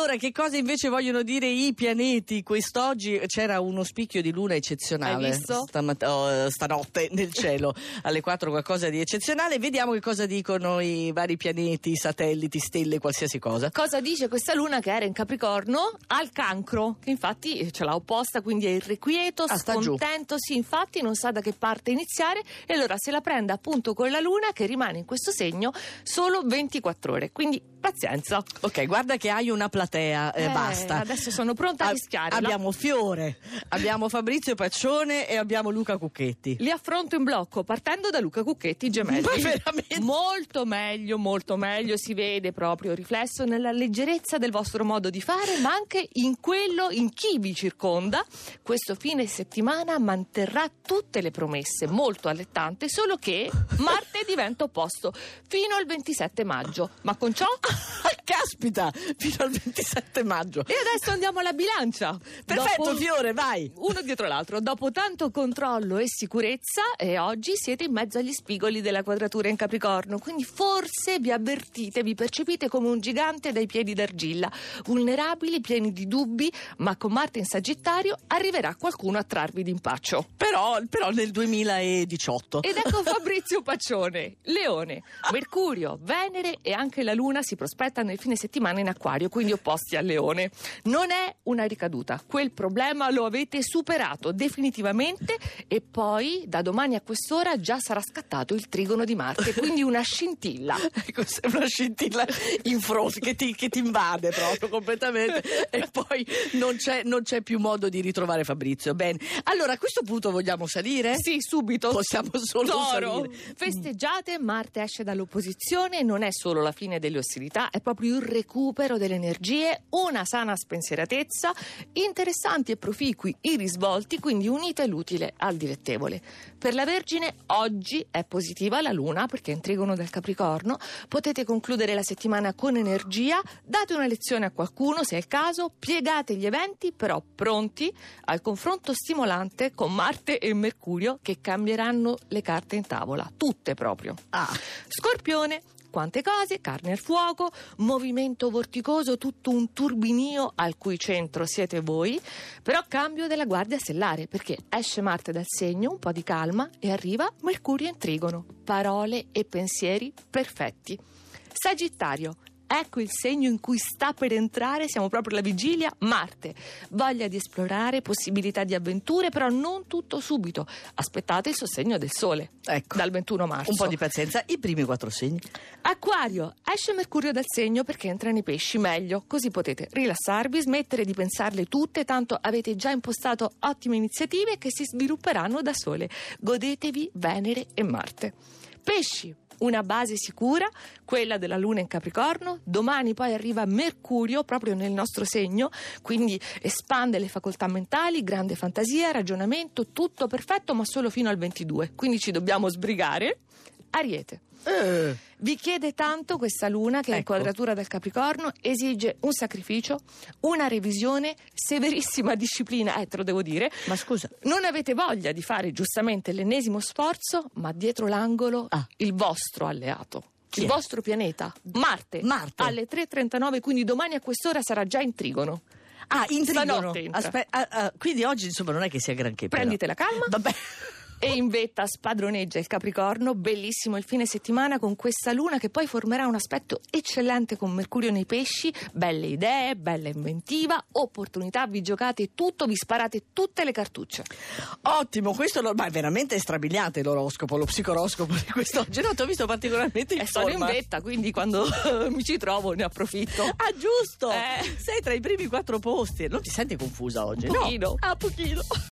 Allora, che cosa invece vogliono dire i pianeti? Quest'oggi c'era uno spicchio di luna eccezionale. Stamat- oh, stanotte nel cielo alle 4 qualcosa di eccezionale. Vediamo che cosa dicono i vari pianeti, satelliti, stelle, qualsiasi cosa. Cosa dice questa luna che era in Capricorno? Al cancro, che infatti ce l'ha opposta, quindi è irrequieto, Ah, scontento, sì, infatti non sa da che parte iniziare e allora se la prende appunto con la luna che rimane in questo segno solo 24 ore, quindi pazienza. Ok, guarda che hai una platea, eh, Eh, basta. adesso sono pronta a rischiare. Abbiamo Fiore, abbiamo Fabrizio Paccione e abbiamo Luca Cucchetti. Li affronto in blocco partendo da Luca Cucchetti gemelli. Ma veramente? Molto meglio, molto meglio, si vede proprio riflesso nella leggerezza del vostro modo di fare, ma anche in quello in chi vi circonda. Questo fine settimana manterrà tutte le promesse, molto allettante, solo che Marte diventa opposto fino al 27 maggio. Ma con ciò Caspita, fino al 27 maggio. E adesso andiamo alla bilancia. Perfetto, Dopo- Fiore, vai. Uno dietro l'altro. Dopo tanto controllo e sicurezza, e oggi siete in mezzo agli spigoli della quadratura in Capricorno. Quindi forse vi avvertite, vi percepite come un gigante dai piedi d'argilla, vulnerabili, pieni di dubbi, ma con Marte in Sagittario arriverà qualcuno a trarvi d'impaccio. Però, però nel 2018. Ed ecco Fabrizio Paccione, Leone, Mercurio, Venere e anche la Luna si prospettano nel fine settimana in Acquario, quindi opposti al Leone. Non è una ricaduta, quel problema lo avete superato definitivamente e poi da domani a quest'ora già sarà scattato il trigono di Marte, quindi una scintilla. Ecco, una scintilla in fronte che ti, che ti invade proprio completamente e poi non c'è, non c'è più modo di ritrovare Fabrizio. Bene, allora a questo punto vogliamo salire? Sì, subito. Possiamo solo Toro. salire. Festeggiate, Marte esce dall'opposizione non è solo la fine delle ostilità, è proprio il recupero delle energie, una sana spensieratezza, interessanti e proficui i risvolti, quindi unite l'utile al dilettevole. Per la Vergine oggi è positiva la Luna perché è in trigono del Capricorno, potete concludere la settimana con energia, date una lezione a qualcuno se è il caso, piegate gli eventi però pronti al confronto stimolante con Marte e Mercurio che cambieranno le carte in tavola, tutte proprio. Ah, Scorpione. Quante cose, carne al fuoco, movimento vorticoso, tutto un turbinio al cui centro siete voi, però cambio della guardia stellare perché esce Marte dal segno, un po' di calma e arriva Mercurio in trigono, parole e pensieri perfetti. Sagittario, ecco il segno in cui sta per entrare, siamo proprio alla vigilia, Marte. Voglia di esplorare, possibilità di avventure, però non tutto subito. Aspettate il sostegno del Sole ecco. dal 21 marzo. Un po' di pazienza, i primi quattro segni. Acquario, esce Mercurio dal segno perché entra nei pesci meglio, così potete rilassarvi, smettere di pensarle tutte, tanto avete già impostato ottime iniziative che si svilupperanno da sole. Godetevi Venere e Marte. Pesci. Una base sicura, quella della Luna in Capricorno, domani poi arriva Mercurio proprio nel nostro segno, quindi espande le facoltà mentali, grande fantasia, ragionamento, tutto perfetto ma solo fino al 22, quindi ci dobbiamo sbrigare. Ariete. Eh, Vi chiede tanto questa luna che è in Ecco. quadratura del Capricorno, esige un sacrificio, una revisione, severissima disciplina, eh, te lo devo dire. ma scusa, Non avete voglia di fare giustamente l'ennesimo sforzo, ma dietro l'angolo Ah. il vostro alleato. Chi il è? vostro pianeta, Marte, Marte. alle 3.39, quindi domani a quest'ora sarà già in trigono. ah, in trigono. Aspe- ah, ah, quindi oggi insomma non è che sia granché. però. Prenditela calma. Vabbè. E in vetta spadroneggia il Capricorno, bellissimo il fine settimana con questa luna che poi formerà un aspetto eccellente con Mercurio nei pesci, belle idee, bella inventiva, opportunità, vi giocate tutto, vi sparate tutte le cartucce. Ottimo, questo lo, ma è veramente strabiliante l'oroscopo, lo psicoroscopo di quest'oggi. No, ti ho visto particolarmente in E sono in forma. vetta, quindi quando mi ci trovo ne approfitto. Ah, giusto! Eh. Sei tra i primi quattro posti. Non ti senti confusa oggi? Un pochino. No. Ah, pochino.